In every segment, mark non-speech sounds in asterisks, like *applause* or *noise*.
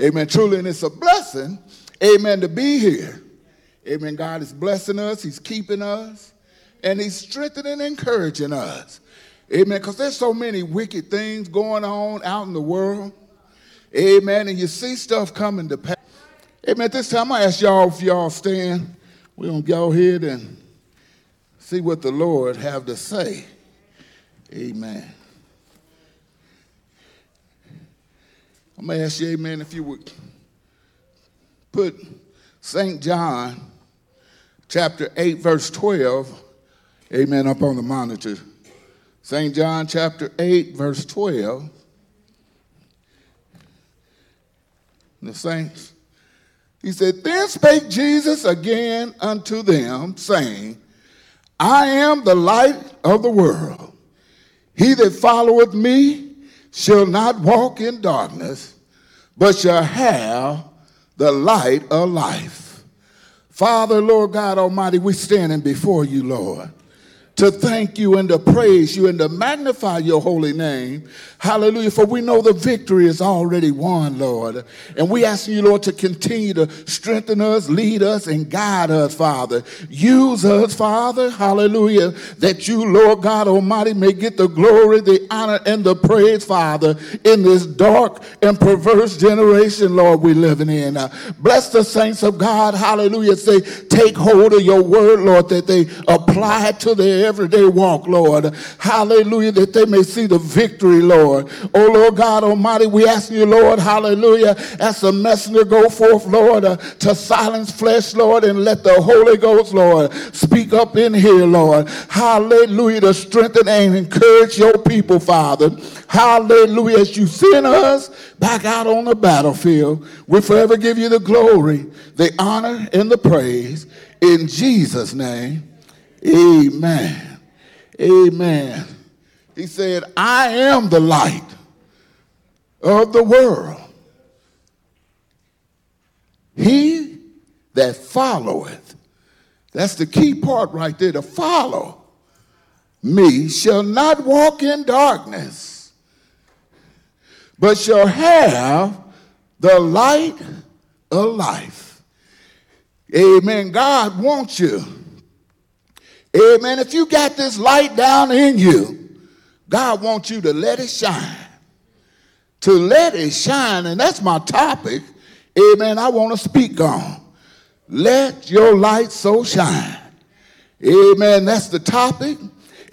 Amen. Truly, and it's a blessing, amen, to be here. Amen. God is blessing us, He's keeping us, and He's strengthening and encouraging us. Amen. Because there's so many wicked things going on out in the world. Amen. And you see stuff coming to pass. Amen. This time, I ask y'all if y'all stand. We're going to go ahead and see what the Lord have to say. Amen. I'm going to ask you, amen, if you would put St. John chapter 8, verse 12, amen, up on the monitor. St. John chapter 8, verse 12. The saints. He said, Then spake Jesus again unto them, saying, I am the light of the world. He that followeth me shall not walk in darkness, but shall have the light of life. Father, Lord God Almighty, we're standing before you, Lord to thank you and to praise you and to magnify your holy name. Hallelujah. For we know the victory is already won, Lord. And we ask you, Lord, to continue to strengthen us, lead us, and guide us, Father. Use us, Father. Hallelujah. That you, Lord God Almighty, may get the glory, the honor, and the praise, Father, in this dark and perverse generation, Lord, we're living in. Uh, bless the saints of God. Hallelujah. Say, take hold of your word, Lord, that they apply it to their everyday walk, Lord. Hallelujah, that they may see the victory, Lord. Oh, Lord God Almighty, we ask you, Lord, hallelujah, as the messenger go forth, Lord, uh, to silence flesh, Lord, and let the Holy Ghost, Lord, speak up in here, Lord. Hallelujah, to strengthen and encourage your people, Father. Hallelujah, as you send us back out on the battlefield, we forever give you the glory, the honor, and the praise. In Jesus' name. Amen. Amen. He said, I am the light of the world. He that followeth, that's the key part right there, to follow me shall not walk in darkness, but shall have the light of life. Amen. God wants you Amen. If you got this light down in you, God wants you to let it shine. To let it shine, and that's my topic. Amen. I want to speak on. Let your light so shine. Amen. That's the topic.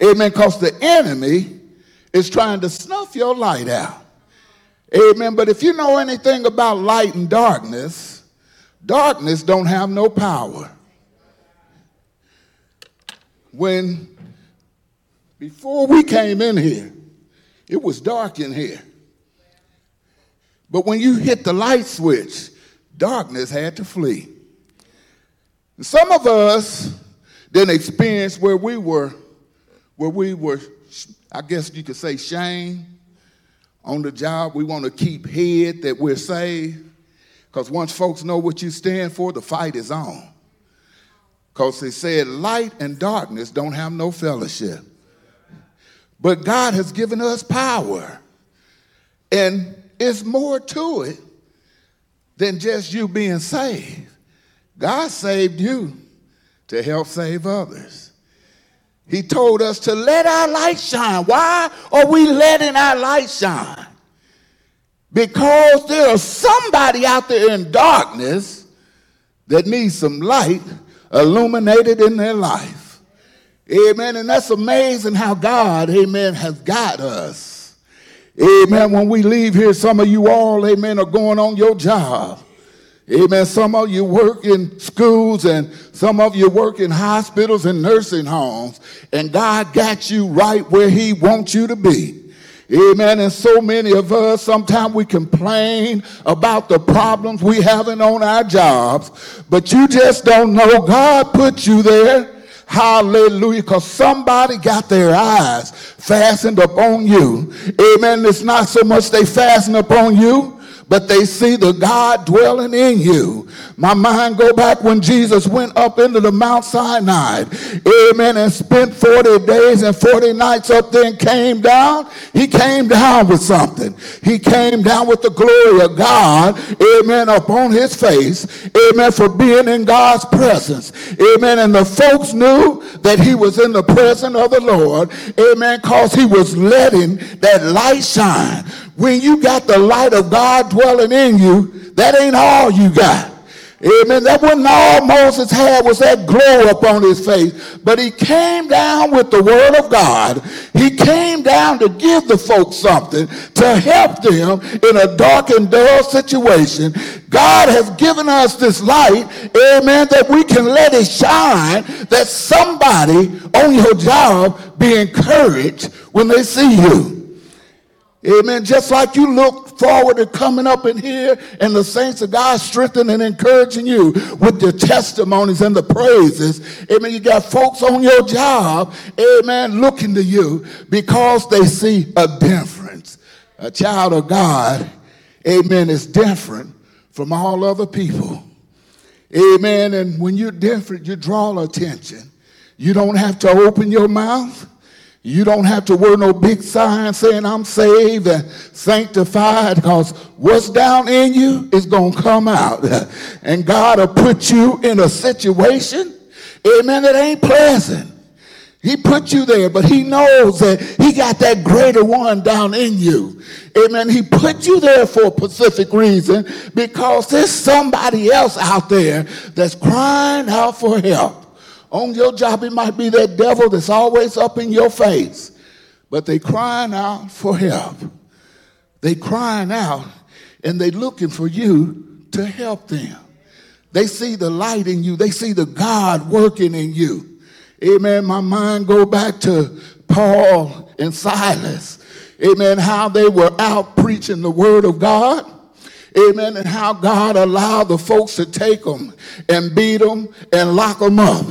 Amen. Because the enemy is trying to snuff your light out. Amen. But if you know anything about light and darkness, darkness don't have no power when before we came in here, it was dark in here. But when you hit the light switch, darkness had to flee. And some of us didn't experience where we were, where we were, I guess you could say, shame on the job. We want to keep head that we're saved. Because once folks know what you stand for, the fight is on. Because they said light and darkness don't have no fellowship. But God has given us power. And it's more to it than just you being saved. God saved you to help save others. He told us to let our light shine. Why are we letting our light shine? Because there's somebody out there in darkness that needs some light illuminated in their life. Amen. And that's amazing how God, amen, has got us. Amen. When we leave here, some of you all, amen, are going on your job. Amen. Some of you work in schools and some of you work in hospitals and nursing homes. And God got you right where He wants you to be. Amen. And so many of us, sometimes we complain about the problems we having on our jobs, but you just don't know God put you there. Hallelujah. Because somebody got their eyes fastened upon you. Amen. It's not so much they fasten upon you, but they see the God dwelling in you. My mind go back when Jesus went up into the Mount Sinai, amen, and spent 40 days and 40 nights up there and came down. He came down with something. He came down with the glory of God, amen, upon his face, amen, for being in God's presence, amen. And the folks knew that he was in the presence of the Lord, amen, because he was letting that light shine. When you got the light of God dwelling in you, that ain't all you got. Amen. That wasn't all Moses had was that glow upon his face. But he came down with the word of God. He came down to give the folks something to help them in a dark and dull situation. God has given us this light, amen, that we can let it shine, that somebody on your job be encouraged when they see you. Amen. Just like you look forward to coming up in here and the saints of God strengthening and encouraging you with your testimonies and the praises. Amen. You got folks on your job, amen, looking to you because they see a difference. A child of God, amen, is different from all other people. Amen. And when you're different, you draw attention. You don't have to open your mouth. You don't have to wear no big sign saying I'm saved and sanctified because what's down in you is going to come out. *laughs* And God will put you in a situation, amen, that ain't pleasant. He put you there, but he knows that he got that greater one down in you. Amen. He put you there for a specific reason because there's somebody else out there that's crying out for help. On your job, it might be that devil that's always up in your face, but they crying out for help. They crying out and they looking for you to help them. They see the light in you. They see the God working in you. Amen. My mind go back to Paul and Silas. Amen. How they were out preaching the word of God. Amen. And how God allowed the folks to take them and beat them and lock them up.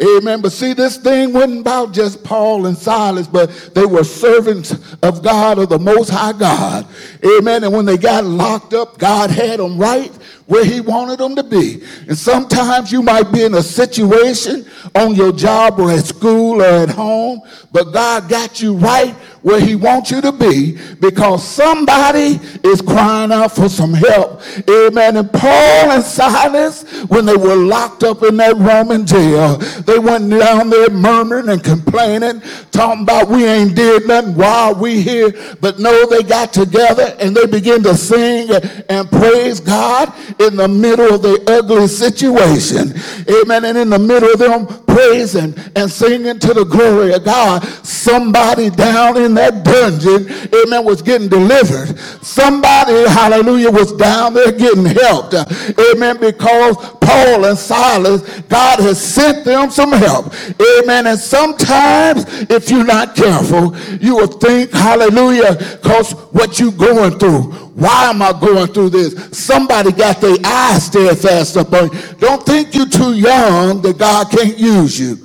Amen. But see, this thing wasn't about just Paul and Silas, but they were servants of God, of the Most High God. Amen. And when they got locked up, God had them right where he wanted them to be. And sometimes you might be in a situation on your job or at school or at home, but God got you right where he wants you to be because somebody is crying out for some help. Amen. And Paul and Silas, when they were locked up in that Roman jail, they went down there murmuring and complaining, talking about we ain't did nothing while we here. But no, they got together and they began to sing and praise God in the middle of the ugly situation. Amen. And in the middle of them praising and singing to the glory of God, somebody down in that dungeon, amen, was getting delivered. Somebody, hallelujah, was down there getting helped. Amen. Because Paul and Silas, God has sent them some help. Amen. And sometimes, if you're not careful, you will think, hallelujah, because what you going through, why am I going through this? Somebody got their eyes steadfast up on you. Don't think you're too young that God can't use you.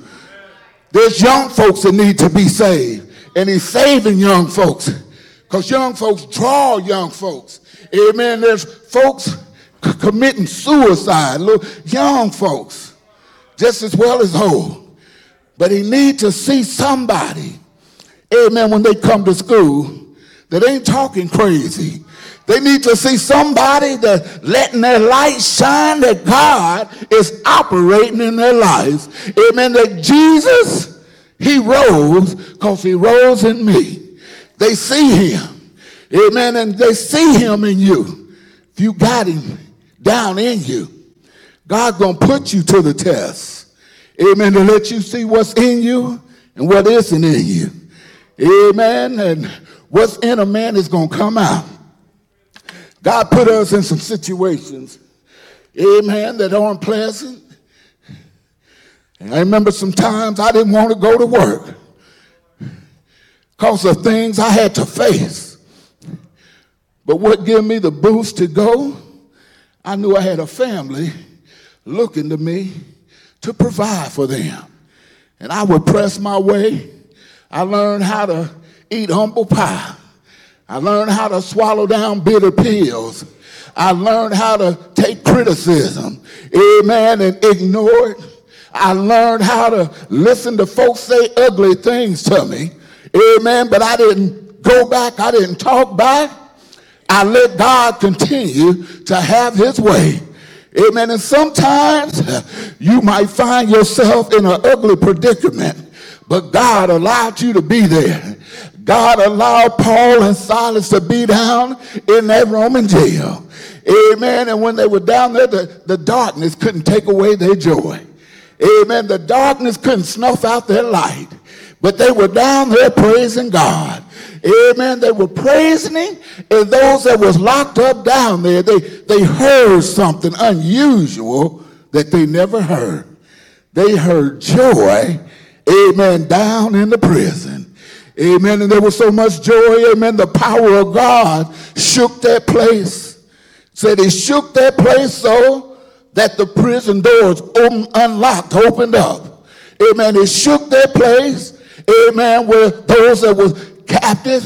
There's young folks that need to be saved. And he's saving young folks. Because young folks draw young folks. Amen. There's folks committing suicide, little young folks, just as well as old. But he need to see somebody, amen, when they come to school that ain't talking crazy. They need to see somebody that letting their light shine that God is operating in their lives. Amen. That Jesus, he rose because he rose in me. They see him. Amen. And they see him in you. If you got him down in you, God's going to put you to the test. Amen. To let you see what's in you and what isn't in you. Amen. And what's in a man is going to come out. God put us in some situations, amen, that aren't pleasant. And I remember sometimes I didn't want to go to work because of things I had to face. But what gave me the boost to go? I knew I had a family looking to me to provide for them. And I would press my way. I learned how to eat humble pie. I learned how to swallow down bitter pills. I learned how to take criticism, amen, and ignore it. I learned how to listen to folks say ugly things to me, amen, but I didn't go back, I didn't talk back. I let God continue to have his way. Amen. And sometimes you might find yourself in an ugly predicament, but God allowed you to be there. God allowed Paul and Silas to be down in that Roman jail. Amen. And when they were down there, the, the darkness couldn't take away their joy. Amen. The darkness couldn't snuff out their light. But they were down there praising God. Amen. They were praising him. And those that was locked up down there, they, they heard something unusual that they never heard. They heard joy, amen, down in the prison. Amen. And there was so much joy. Amen. The power of God shook that place. Said he shook that place so that the prison doors unlocked, opened up. Amen. He shook their place. Amen. Where those that was captive,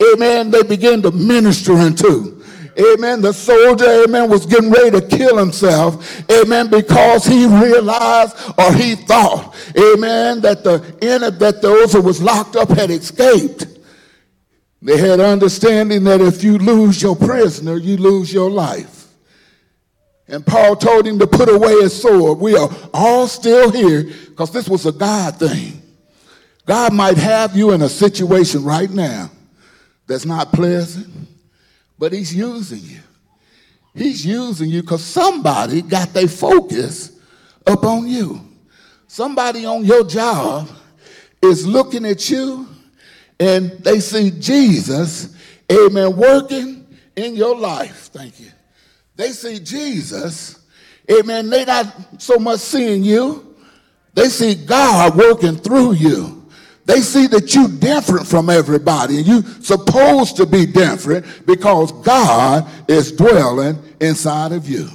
amen, they began to minister unto. Amen. The soldier, amen, was getting ready to kill himself. Amen. Because he realized or he thought, amen, that the enemy, that those who was locked up had escaped. They had understanding that if you lose your prisoner, you lose your life. And Paul told him to put away his sword. We are all still here because this was a God thing. God might have you in a situation right now that's not pleasant but he's using you. He's using you because somebody got their focus up on you. Somebody on your job is looking at you and they see Jesus, amen, working in your life. Thank you. They see Jesus, amen. They not so much seeing you, they see God working through you. They see that you different from everybody and you supposed to be different because God is dwelling inside of you.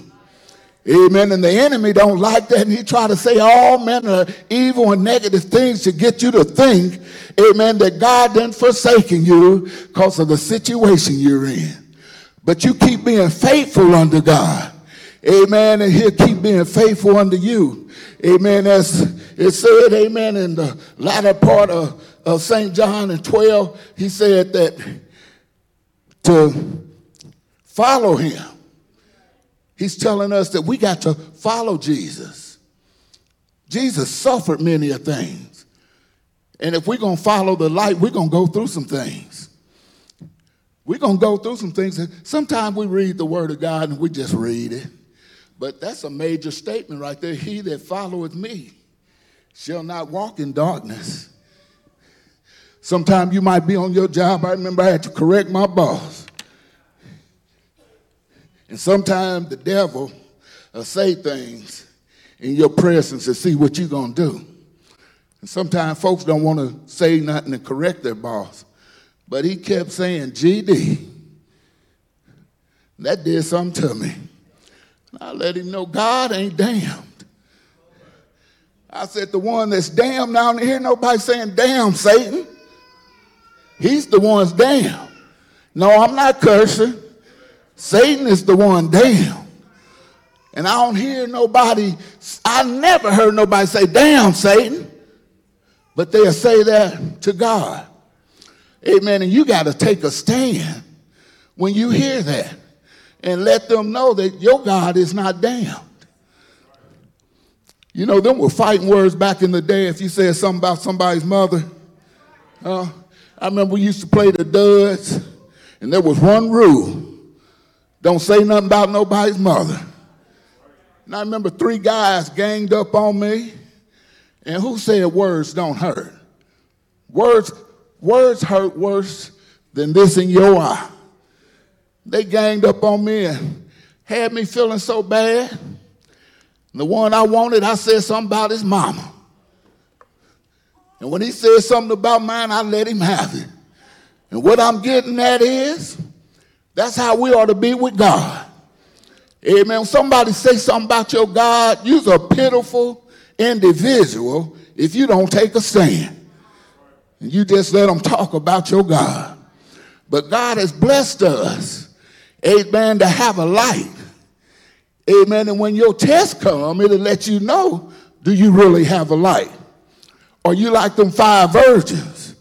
Amen. And the enemy don't like that. And he try to say all manner of evil and negative things to get you to think, amen, that God didn't forsaken you because of the situation you're in. But you keep being faithful unto God. Amen. And he'll keep being faithful unto you. Amen. As it said, amen, in the latter part of, of St. John and 12, he said that to follow him, he's telling us that we got to follow Jesus. Jesus suffered many of things. And if we're going to follow the light, we're going to go through some things. We're going to go through some things. Sometimes we read the Word of God and we just read it. But that's a major statement right there. He that followeth me shall not walk in darkness. Sometimes you might be on your job. I remember I had to correct my boss. And sometimes the devil will say things in your presence to see what you're going to do. And sometimes folks don't want to say nothing to correct their boss. But he kept saying, GD. That did something to me. I let him know God ain't damned. I said, the one that's damned down hear nobody saying, damn, Satan. He's the one's damned. No, I'm not cursing. Satan is the one damned. And I don't hear nobody, I never heard nobody say, damn, Satan. But they'll say that to God. Amen. And you got to take a stand when you hear that and let them know that your God is not damned. You know, them were fighting words back in the day if you said something about somebody's mother. Uh, I remember we used to play the dozens, and there was one rule don't say nothing about nobody's mother. And I remember three guys ganged up on me, and who said words don't hurt? Words, words hurt worse than this in your eye. They ganged up on me and had me feeling so bad. And the one I wanted, I said something about his mama. And when he said something about mine, I let him have it. And what I'm getting at is, that's how we ought to be with God. Amen. Somebody say something about your God, you're a pitiful individual if you don't take a stand. And you just let them talk about your God. But God has blessed us amen, to have a light. Amen. And when your test come, it'll let you know, do you really have a light? Or you like them five virgins?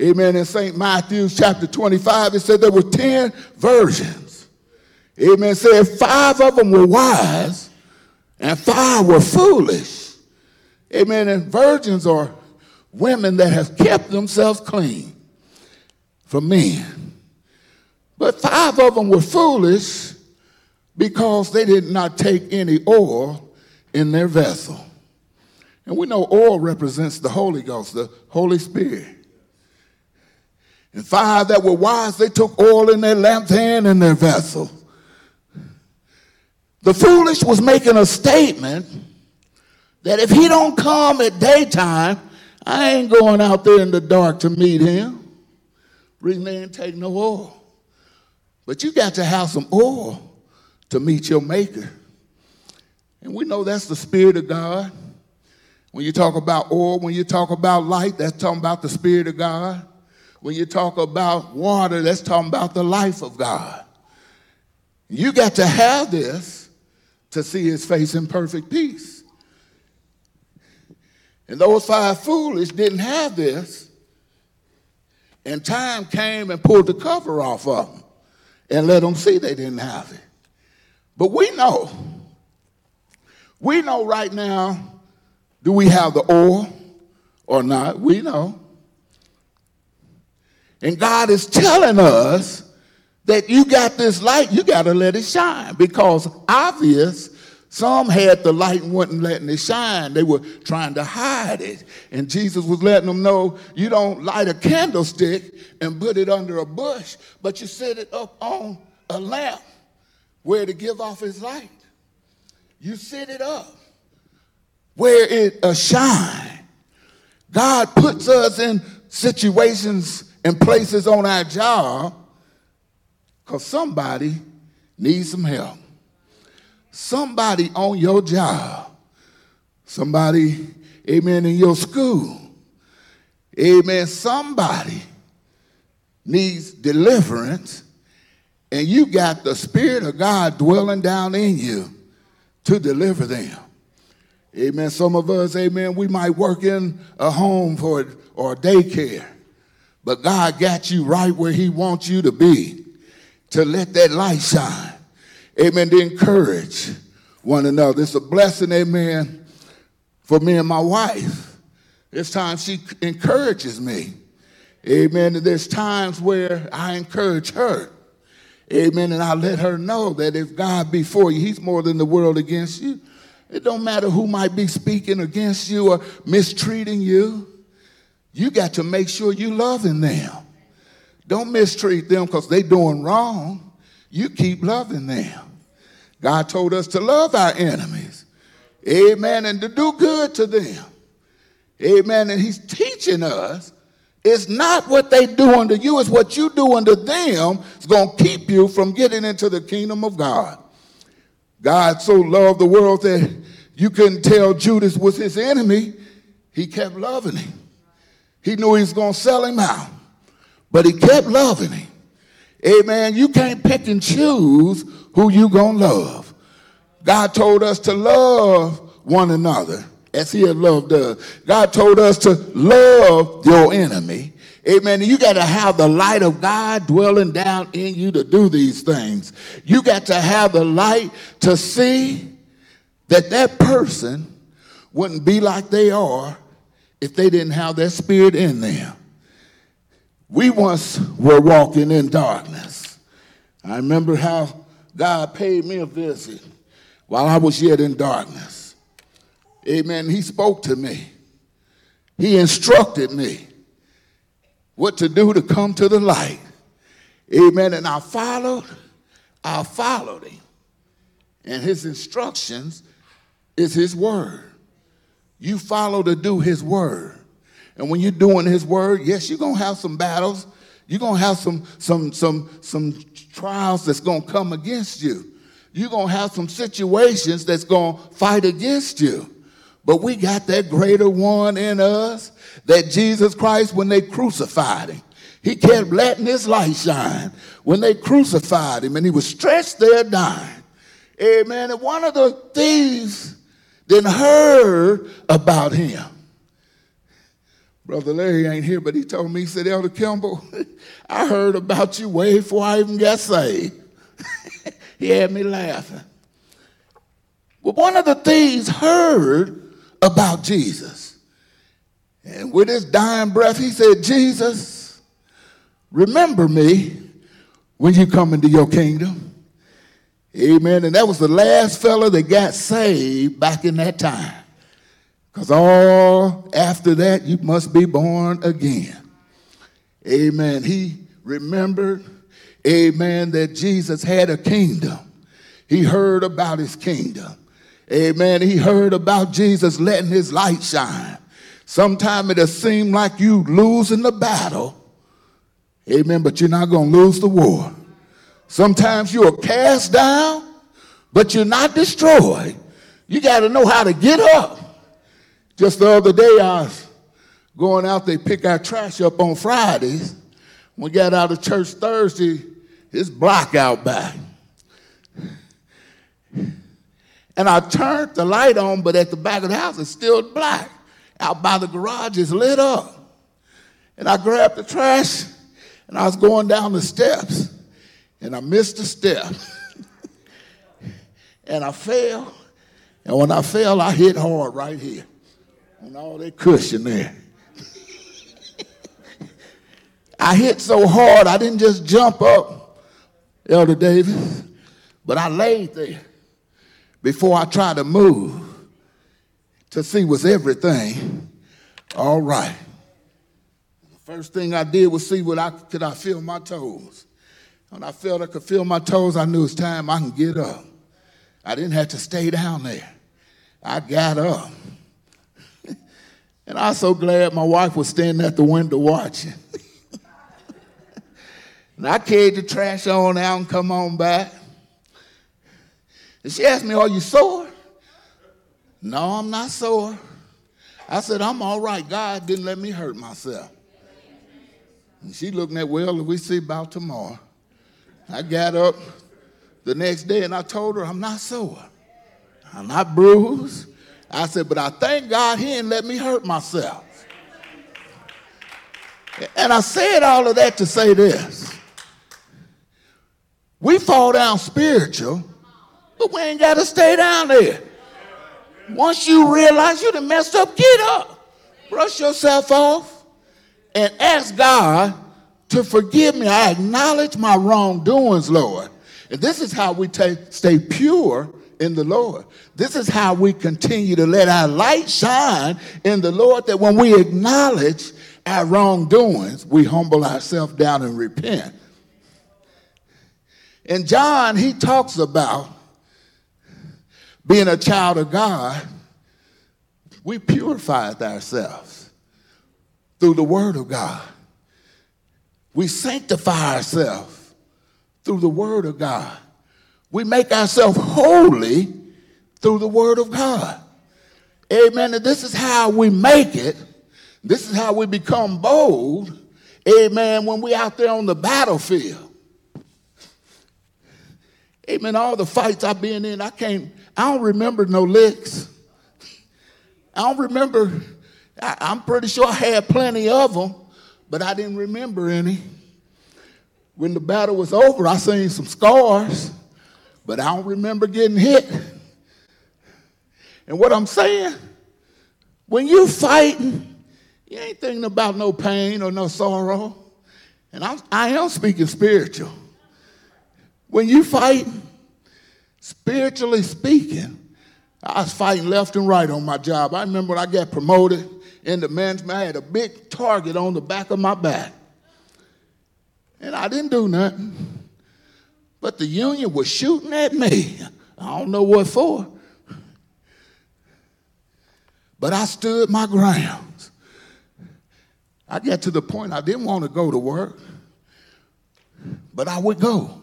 Amen. In St. Matthew's chapter 25, it said there were 10 virgins. Amen. It said five of them were wise and five were foolish. Amen. And virgins are women that have kept themselves clean from men. But five of them were foolish because they did not take any oil in their vessel. And we know oil represents the Holy Ghost, the Holy Spirit. And five that were wise, they took oil in their lamps and in their vessel. The foolish was making a statement that if he don't come at daytime, I ain't going out there in the dark to meet him. Reason they didn't take no oil. But you got to have some oil to meet your maker. And we know that's the Spirit of God. When you talk about oil, when you talk about light, that's talking about the Spirit of God. When you talk about water, that's talking about the life of God. You got to have this to see his face in perfect peace. And those five foolish didn't have this. And time came and pulled the cover off of them and let them see they didn't have it. But we know, we know right now, do we have the oil or not? We know. And God is telling us that you got this light, you got to let it shine because obvious some had the light and wasn't letting it shine. They were trying to hide it. And Jesus was letting them know you don't light a candlestick and put it under a bush, but you set it up on a lamp where to give off his light. You set it up where it a shine. God puts us in situations and places on our job because somebody needs some help. Somebody on your job, somebody, amen, in your school, amen, somebody needs deliverance and you got the Spirit of God dwelling down in you to deliver them. Amen. Some of us, amen, we might work in a home for or daycare, but God got you right where He wants you to be to let that light shine. Amen. To encourage one another. It's a blessing, amen, for me and my wife. There's times she encourages me. Amen. And there's times where I encourage her. Amen. And I let her know that if God be for you, he's more than the world against you. It don't matter who might be speaking against you or mistreating you. You got to make sure you loving them. Don't mistreat them because they doing wrong. You keep loving them. God told us to love our enemies. Amen. And to do good to them. Amen. And he's teaching us it's not what they do unto you, it's what you do unto them is going to keep you from getting into the kingdom of God. God so loved the world that you couldn't tell Judas was his enemy. He kept loving him. He knew he was going to sell him out, but he kept loving him. Amen. You can't pick and choose who you to love. God told us to love one another as he had loved us. God told us to love your enemy. Amen. You got to have the light of God dwelling down in you to do these things. You got to have the light to see that that person wouldn't be like they are if they didn't have that spirit in them. We once were walking in darkness. I remember how God paid me a visit while I was yet in darkness. Amen. He spoke to me. He instructed me what to do to come to the light. Amen. And I followed, I followed him. And his instructions is his word. You follow to do his word. And when you're doing his word, yes, you're gonna have some battles. You're gonna have some some some some trials that's gonna come against you. You're gonna have some situations that's gonna fight against you. But we got that greater one in us that Jesus Christ, when they crucified him, He kept letting his light shine. When they crucified him and he was stretched there dying. Amen. And one of the thieves then heard about him. Brother Larry ain't here, but he told me, he said, Elder Kimball, *laughs* I heard about you way before I even got saved. *laughs* he had me laughing. But one of the thieves heard about Jesus. And with his dying breath, he said, Jesus, remember me when you come into your kingdom. Amen. And that was the last fella that got saved back in that time. Because all after that, you must be born again. Amen. He remembered, amen, that Jesus had a kingdom. He heard about his kingdom. Amen. He heard about Jesus letting his light shine. Sometimes it'll seem like you losing the battle. Amen. But you're not going to lose the war. Sometimes you are cast down, but you're not destroyed. You got to know how to get up. Just the other day, I was going out, they pick our trash up on Fridays. We got out of church Thursday, it's black out back. And I turned the light on, but at the back of the house, it's still black. Out by the garage, it's lit up. And I grabbed the trash, and I was going down the steps, and I missed a step. *laughs* and I fell. And when I fell, I hit hard right here and all that cushion there. *laughs* I hit so hard, I didn't just jump up, Elder Davis, but I laid there before I tried to move to see was everything all right. The first thing I did was see what I could I feel my toes. When I felt I could feel my toes, I knew it's time I can get up. I didn't have to stay down there. I got up. And I was so glad my wife was standing at the window watching. *laughs* and I carried the trash on out and come on back. And she asked me, Are you sore? No, I'm not sore. I said, I'm all right. God didn't let me hurt myself. And she looking at, Well, we see about tomorrow. I got up the next day and I told her, I'm not sore. I'm not bruised. I said, but I thank God he didn't let me hurt myself. And I said all of that to say this. We fall down spiritual, but we ain't got to stay down there. Once you realize you done messed up, get up. Brush yourself off and ask God to forgive me. I acknowledge my wrongdoings, Lord. And this is how we take, stay pure in the Lord. This is how we continue to let our light shine in the Lord that when we acknowledge our wrongdoings, we humble ourselves down and repent. And John, he talks about being a child of God, we purify ourselves through the Word of God. We sanctify ourselves through the Word of God. We make ourselves holy through the Word of God. Amen. And this is how we make it. This is how we become bold. Amen. When we're out there on the battlefield. Amen. All the fights I've been in, I can't, I don't remember no licks. I don't remember, I, I'm pretty sure I had plenty of them, but I didn't remember any. When the battle was over, I seen some scars but I don't remember getting hit. And what I'm saying, when you fighting, you ain't thinking about no pain or no sorrow. And I'm, I am speaking spiritual. When you fight, spiritually speaking, I was fighting left and right on my job. I remember when I got promoted into management, I had a big target on the back of my back. And I didn't do nothing. But the union was shooting at me. I don't know what for. But I stood my grounds. I got to the point I didn't want to go to work, but I would go.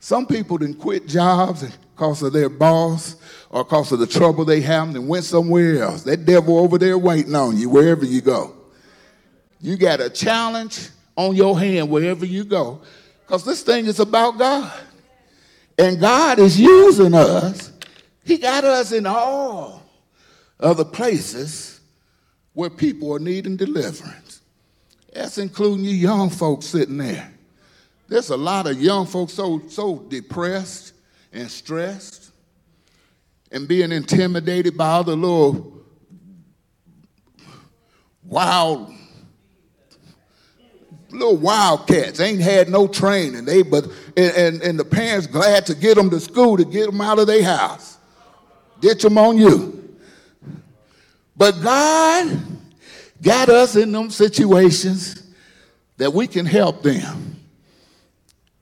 Some people didn't quit jobs because of their boss or because of the trouble they have and went somewhere else. That devil over there waiting on you wherever you go. You got a challenge on your hand wherever you go. Because this thing is about God. And God is using us. He got us in all of the places where people are needing deliverance. That's including you young folks sitting there. There's a lot of young folks so, so depressed and stressed and being intimidated by other little wild little wildcats ain't had no training. They but and, and, and, the parents glad to get them to school to get them out of their house. Ditch them on you. But god got us in them situations that we can help them.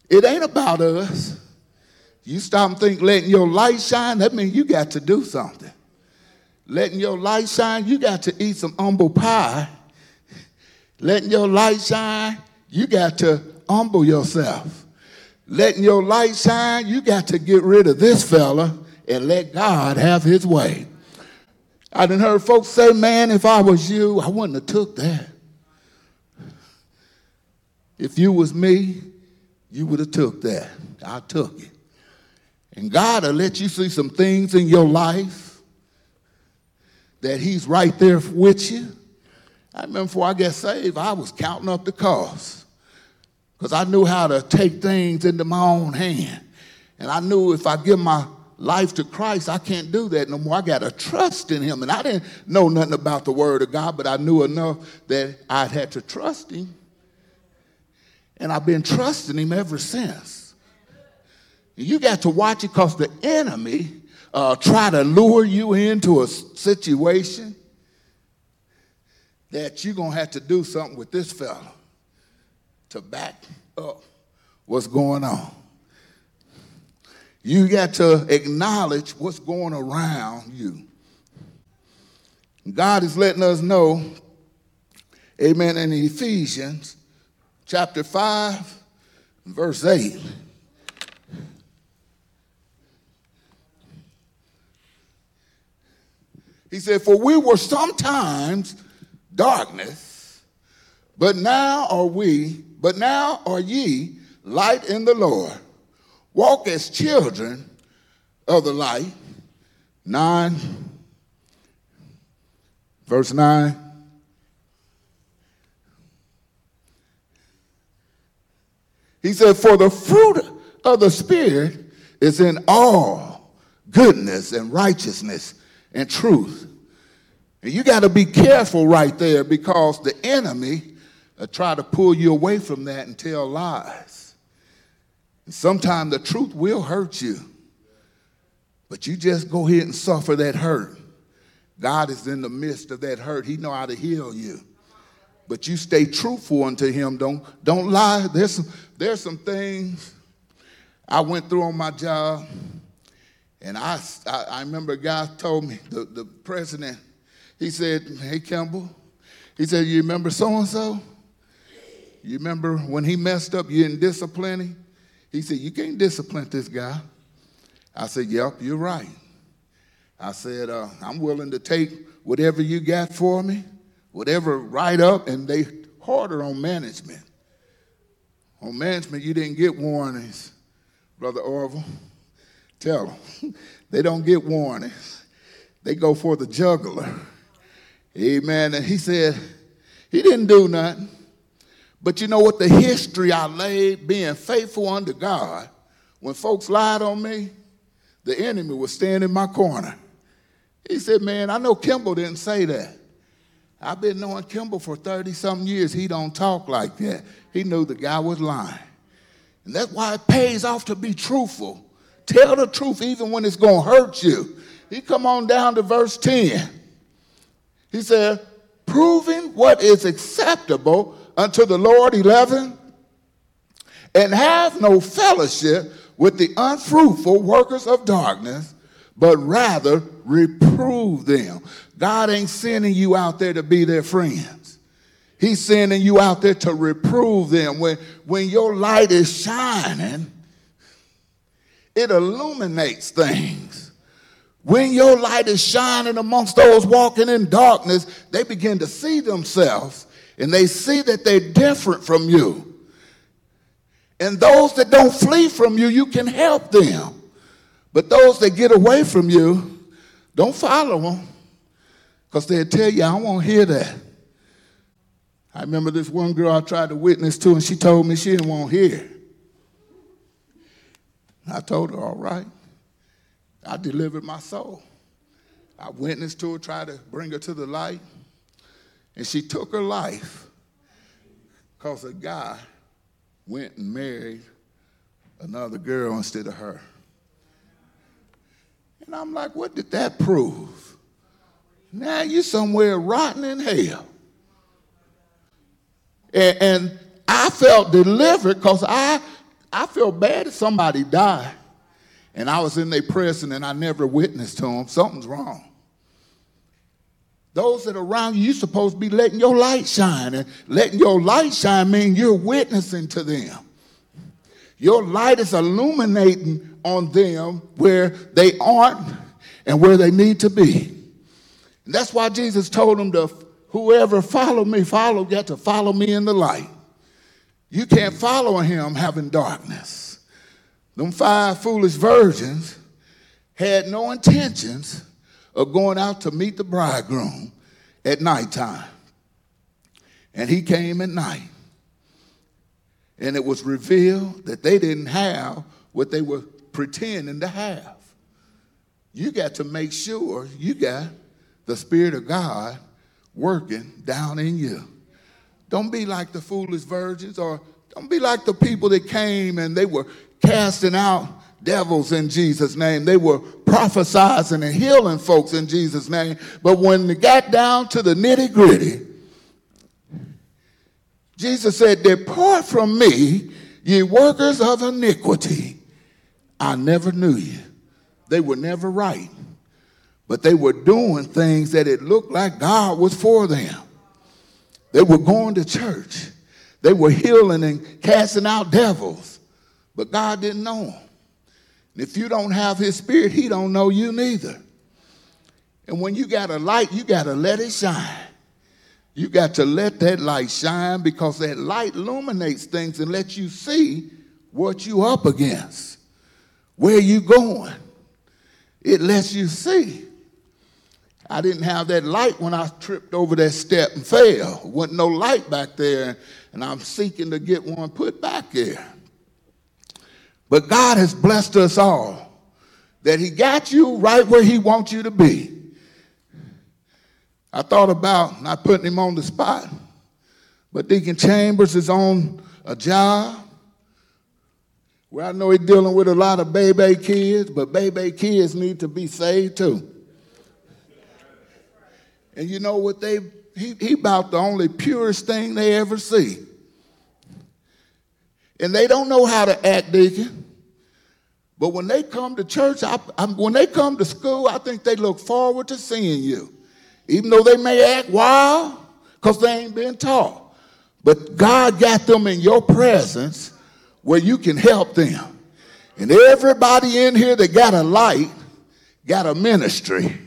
It ain't about us. You stop and think letting your light shine that means you got to do something. Letting your light shine you got to eat some humble pie letting your light shine, you got to humble yourself. Letting your light shine, you got to get rid of this fella and let God have his way. I done heard folks say, man, if I was you, I wouldn't have took that. If you was me, you would have took that. I took it. And God will let you see some things in your life that he's right there with you I remember before I got saved, I was counting up the costs because I knew how to take things into my own hand. And I knew if I give my life to Christ, I can't do that no more. I got to trust in Him. And I didn't know nothing about the Word of God, but I knew enough that I'd had to trust Him. And I've been trusting Him ever since. You got to watch it because the enemy uh, try to lure you into a situation that you're going to have to do something with this fella to back up what's going on. You got to acknowledge what's going around you. God is letting us know, amen, in Ephesians chapter 5, verse 8. He said, For we were sometimes darkness, but now are we, but now are ye light in the Lord. Walk as children of the light. 9, verse 9. He said, For the fruit of the Spirit is in all goodness and righteousness and truth and you got to be careful right there because the enemy will try to pull you away from that and tell lies. And sometimes the truth will hurt you, but you just go ahead and suffer that hurt. God is in the midst of that hurt. He know how to heal you. But you stay truthful unto him. Don't, don't lie. There's some, there's some things I went through on my job. And I, I, I remember guy told me, the, the president, he said, Hey, Campbell, He said, You remember so and so? You remember when he messed up, you didn't discipline him? He said, You can't discipline this guy. I said, Yep, you're right. I said, uh, I'm willing to take whatever you got for me, whatever write up, and they harder on management. On management, you didn't get warnings, Brother Orville. Tell them. *laughs* they don't get warnings. They go for the juggler. Amen. And he said, he didn't do nothing. But you know what? The history I laid being faithful unto God, when folks lied on me, the enemy was standing in my corner. He said, Man, I know Kimball didn't say that. I've been knowing Kimball for 30 some years. He don't talk like that. He knew the guy was lying. And that's why it pays off to be truthful. Tell the truth even when it's going to hurt you. He come on down to verse 10. He said, proving what is acceptable unto the Lord, 11, and have no fellowship with the unfruitful workers of darkness, but rather reprove them. God ain't sending you out there to be their friends. He's sending you out there to reprove them. When, when your light is shining, it illuminates things. When your light is shining amongst those walking in darkness, they begin to see themselves and they see that they're different from you. And those that don't flee from you, you can help them. But those that get away from you, don't follow them because they'll tell you, I won't hear that. I remember this one girl I tried to witness to, and she told me she didn't want to hear. I told her, all right. I delivered my soul. I witnessed to her, tried to bring her to the light, and she took her life because a guy went and married another girl instead of her. And I'm like, what did that prove? Now you're somewhere rotten in hell. And, and I felt delivered because I, I felt bad if somebody died and I was in their prison and I never witnessed to them. Something's wrong. Those that are around you, you're supposed to be letting your light shine. And letting your light shine means you're witnessing to them. Your light is illuminating on them where they aren't and where they need to be. And that's why Jesus told them to whoever follow me, follow, got to follow me in the light. You can't follow him having darkness. Them five foolish virgins had no intentions of going out to meet the bridegroom at nighttime. And he came at night. And it was revealed that they didn't have what they were pretending to have. You got to make sure you got the Spirit of God working down in you. Don't be like the foolish virgins or don't be like the people that came and they were casting out devils in Jesus' name. They were prophesizing and healing folks in Jesus' name. But when they got down to the nitty gritty, Jesus said, Depart from me, ye workers of iniquity. I never knew you. They were never right but they were doing things that it looked like God was for them. They were going to church. They were healing and casting out devils, but God didn't know them. And if you don't have his spirit, he don't know you neither. And when you got a light, you got to let it shine. You got to let that light shine because that light illuminates things and lets you see what you up against, where you going. It lets you see. I didn't have that light when I tripped over that step and fell. Wasn't no light back there, and I'm seeking to get one put back there. But God has blessed us all that He got you right where He wants you to be. I thought about not putting him on the spot, but Deacon Chambers is on a job where I know he's dealing with a lot of baby kids, but baby kids need to be saved too. And you know what they he, he about the only purest thing they ever see. And they don't know how to act, deacon. But when they come to church, I, I, when they come to school, I think they look forward to seeing you. Even though they may act wild, because they ain't been taught. But God got them in your presence where you can help them. And everybody in here that got a light got a ministry.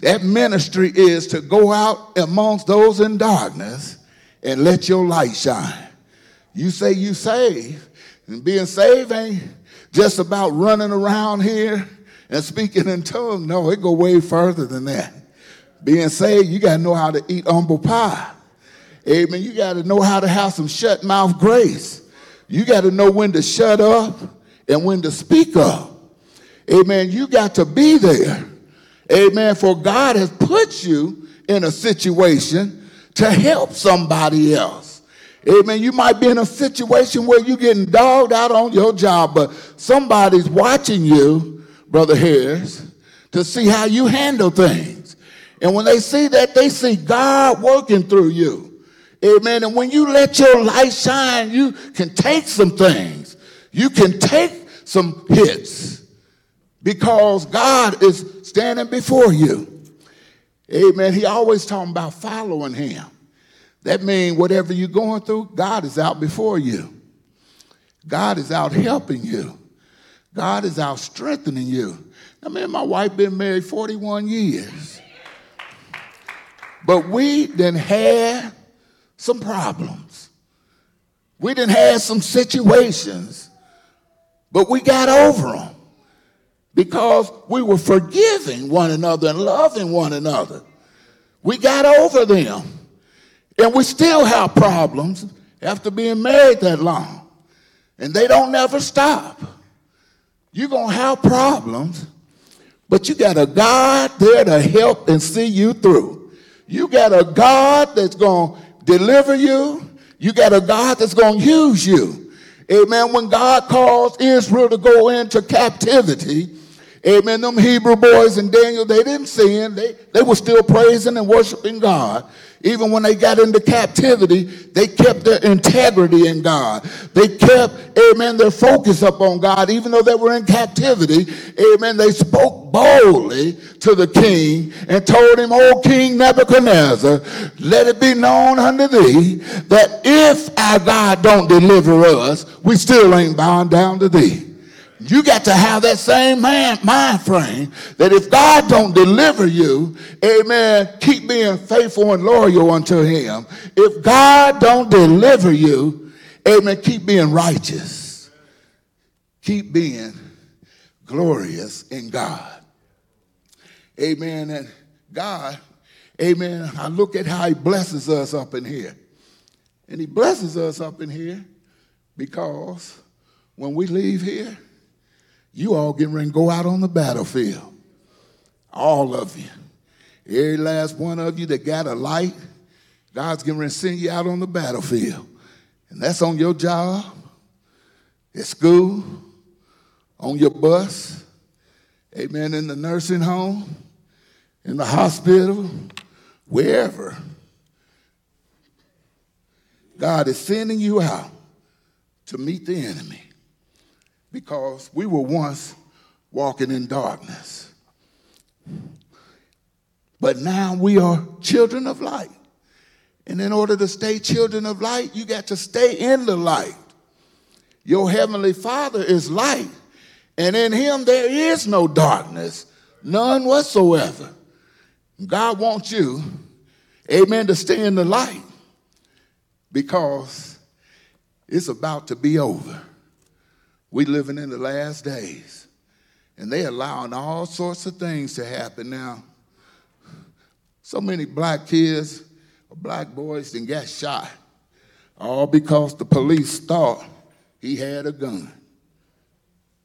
That ministry is to go out amongst those in darkness and let your light shine. You say you save, and being saved ain't just about running around here and speaking in tongues. No, it go way further than that. Being saved, you got to know how to eat humble pie. Amen. You got to know how to have some shut mouth grace. You got to know when to shut up and when to speak up. Amen. You got to be there Amen. For God has put you in a situation to help somebody else. Amen. You might be in a situation where you're getting dogged out on your job, but somebody's watching you, Brother Harris, to see how you handle things. And when they see that, they see God working through you. Amen. And when you let your light shine, you can take some things. You can take some hits because God is standing before you. Amen. He always talking about following him. That means whatever you're going through, God is out before you. God is out helping you. God is out strengthening you. I mean, my wife been married 41 years. But we then had some problems. We didn't have some situations, but we got over them because we were forgiving one another and loving one another. We got over them. And we still have problems after being married that long. And they don't never stop. You're going to have problems, but you got a God there to help and see you through. You got a God that's going to deliver you. You got a God that's going to use you. Amen. When God calls Israel to go into captivity, amen, them Hebrew boys and Daniel, they didn't sin. They, they were still praising and worshiping God. Even when they got into captivity, they kept their integrity in God. They kept, amen, their focus up on God. Even though they were in captivity, amen, they spoke boldly to the king and told him, O King Nebuchadnezzar, let it be known unto thee that if our God don't deliver us, we still ain't bound down to thee. You got to have that same man, mind frame that if God don't deliver you, amen, keep being faithful and loyal unto him. If God don't deliver you, amen, keep being righteous. Keep being glorious in God. Amen. And God, amen, I look at how he blesses us up in here. And he blesses us up in here because when we leave here, you all getting ready to go out on the battlefield. All of you. Every last one of you that got a light, God's getting ready to send you out on the battlefield. And that's on your job, at school, on your bus, amen, in the nursing home, in the hospital, wherever. God is sending you out to meet the enemy because we were once walking in darkness. But now we are children of light. And in order to stay children of light, you got to stay in the light. Your heavenly Father is light, and in him there is no darkness, none whatsoever. God wants you, amen, to stay in the light because it's about to be over. We living in the last days. And they allowing all sorts of things to happen now. So many black kids or black boys then got shot. All because the police thought he had a gun.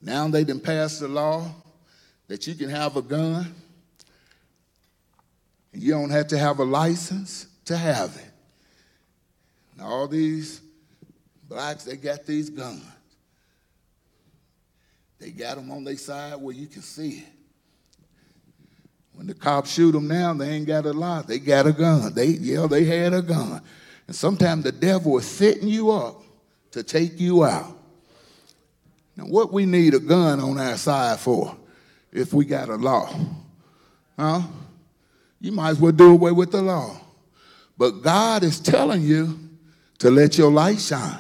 Now they done passed the law that you can have a gun. And you don't have to have a license to have it. And all these blacks, they got these guns. They got them on their side where you can see it. When the cops shoot them now, they ain't got a lot. They got a gun. They, yeah, they had a gun. And sometimes the devil is setting you up to take you out. Now, what we need a gun on our side for if we got a law? Huh? You might as well do away with the law. But God is telling you to let your light shine.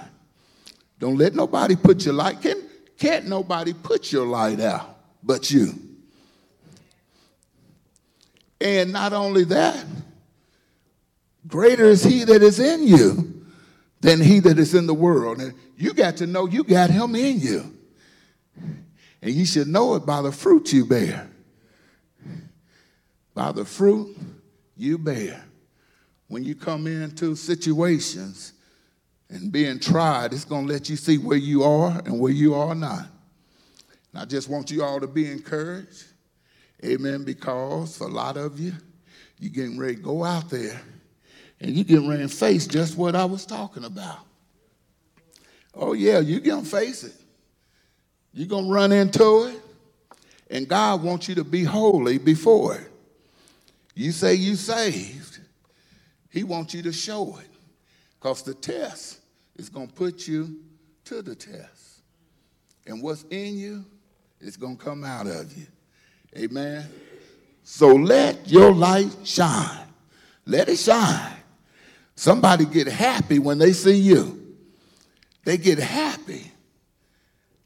Don't let nobody put your light. Can, can't nobody put your light out but you. And not only that, greater is he that is in you than he that is in the world. And you got to know you got him in you. And you should know it by the fruit you bear. By the fruit you bear. When you come into situations and being tried, it's going to let you see where you are and where you are not. And I just want you all to be encouraged. Amen. Because a lot of you, you're getting ready to go out there and you're getting ready to face just what I was talking about. Oh, yeah, you're going to face it. You're going to run into it. And God wants you to be holy before it. You say you saved, He wants you to show it. Because the test is going to put you to the test. And what's in you is going to come out of you. Amen. So let your light shine. Let it shine. Somebody get happy when they see you. They get happy.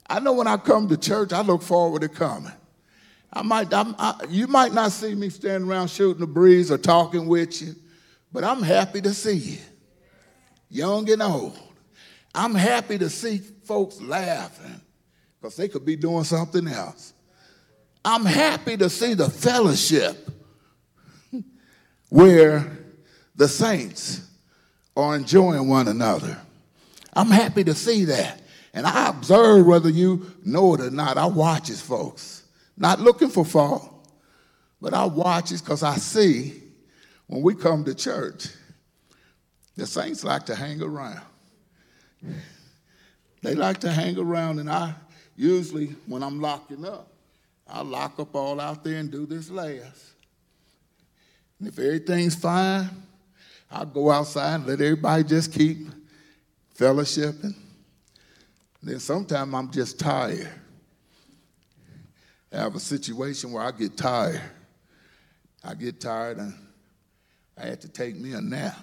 I know when I come to church, I look forward to coming. I might, I, you might not see me standing around shooting the breeze or talking with you, but I'm happy to see you. young and old. I'm happy to see folks laughing because they could be doing something else. I'm happy to see the fellowship where the saints are enjoying one another. I'm happy to see that. And I observe whether you know it or not. I watch it, folks. Not looking for fault, but I watch it because I see when we come to church, the saints like to hang around. They like to hang around, and I usually, when I'm locking up, I lock up all out there and do this last. And if everything's fine, I'll go outside and let everybody just keep fellowshipping. Then sometimes I'm just tired. I have a situation where I get tired. I get tired and I had to take me a nap.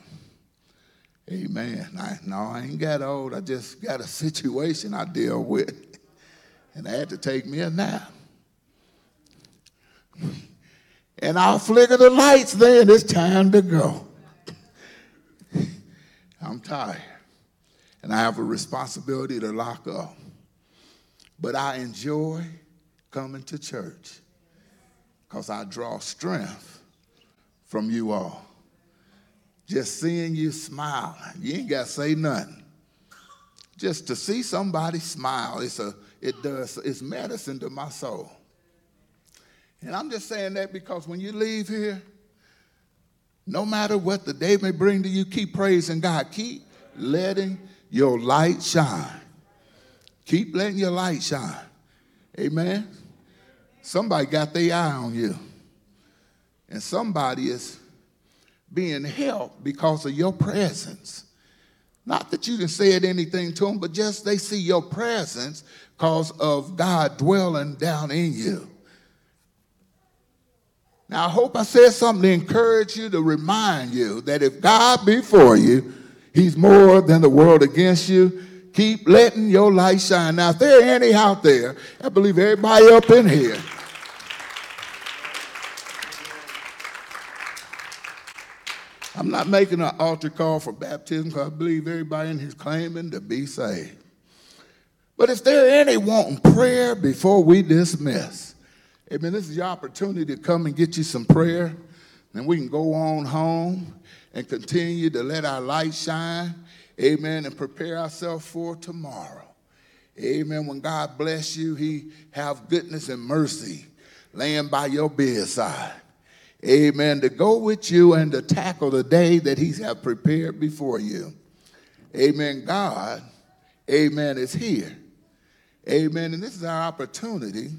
Amen. I, no, I ain't got old. I just got a situation I deal with. *laughs* And I had to take me a nap. *laughs* And I'll flicker the lights then. It's time to go. *laughs* I'm tired. And I have a responsibility to lock up. But I enjoy coming to church because I draw strength from you all. Just seeing you smile, you ain't got to say nothing. Just to see somebody smile, it's a, it does, it's medicine to my soul. And I'm just saying that because when you leave here, no matter what the day may bring to you, keep praising God. Keep letting your light shine. Keep letting your light shine. Amen. Somebody got their eye on you. And somebody is being helped because of your presence. Not that you didn't say anything to them, but just they see your presence because of God dwelling down in you. Now, I hope I said something to encourage you, to remind you that if God be for you, he's more than the world against you. Keep letting your light shine. Now, if there are any out there, I believe everybody up in here. I'm not making an altar call for baptism because I believe everybody in here is claiming to be saved. But if there any wanting prayer before we dismiss, Amen. This is your opportunity to come and get you some prayer, and we can go on home and continue to let our light shine. Amen. And prepare ourselves for tomorrow. Amen. When God bless you, He have goodness and mercy laying by your bedside. Amen. To go with you and to tackle the day that He's have prepared before you. Amen. God, Amen, is here. Amen. And this is our opportunity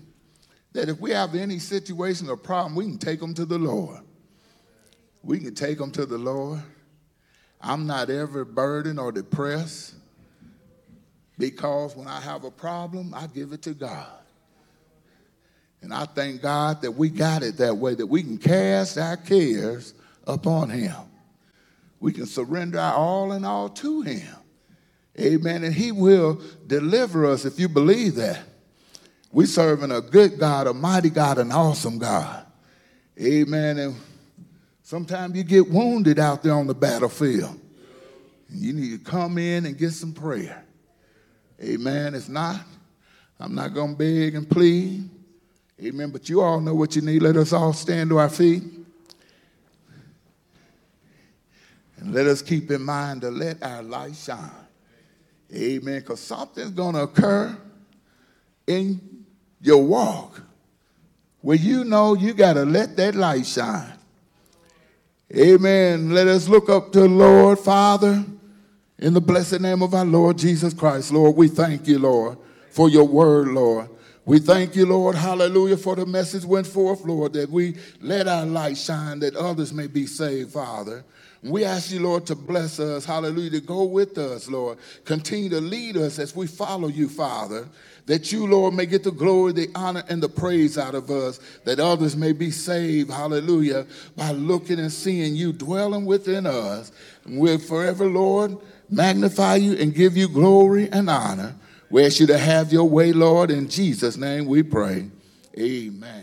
that if we have any situation or problem, we can take them to the Lord. We can take them to the Lord. I'm not ever burdened or depressed because when I have a problem, I give it to God. And I thank God that we got it that way, that we can cast our cares upon Him. We can surrender our all and all to Him. Amen. And He will deliver us if you believe that. We serving a good God, a mighty God, an awesome God. Amen. And sometimes you get wounded out there on the battlefield. You need to come in and get some prayer. Amen. If not, I'm not going to beg and plead. Amen. But you all know what you need. Let us all stand to our feet. And let us keep in mind to let our light shine. Amen. Because something's going to occur in your walk where you know you got to let that light shine. Amen. Let us look up to the Lord, Father, in the blessed name of our Lord Jesus Christ. Lord, we thank you, Lord, for your word, Lord. We thank you, Lord, hallelujah, for the message went forth, Lord, that we let our light shine that others may be saved, Father. We ask you, Lord, to bless us, hallelujah, to go with us, Lord. Continue to lead us as we follow you, Father that you, Lord, may get the glory, the honor, and the praise out of us, that others may be saved, hallelujah, by looking and seeing you dwelling within us. And we'll forever, Lord, magnify you and give you glory and honor. We ask you to have your way, Lord. In Jesus' name we pray. Amen.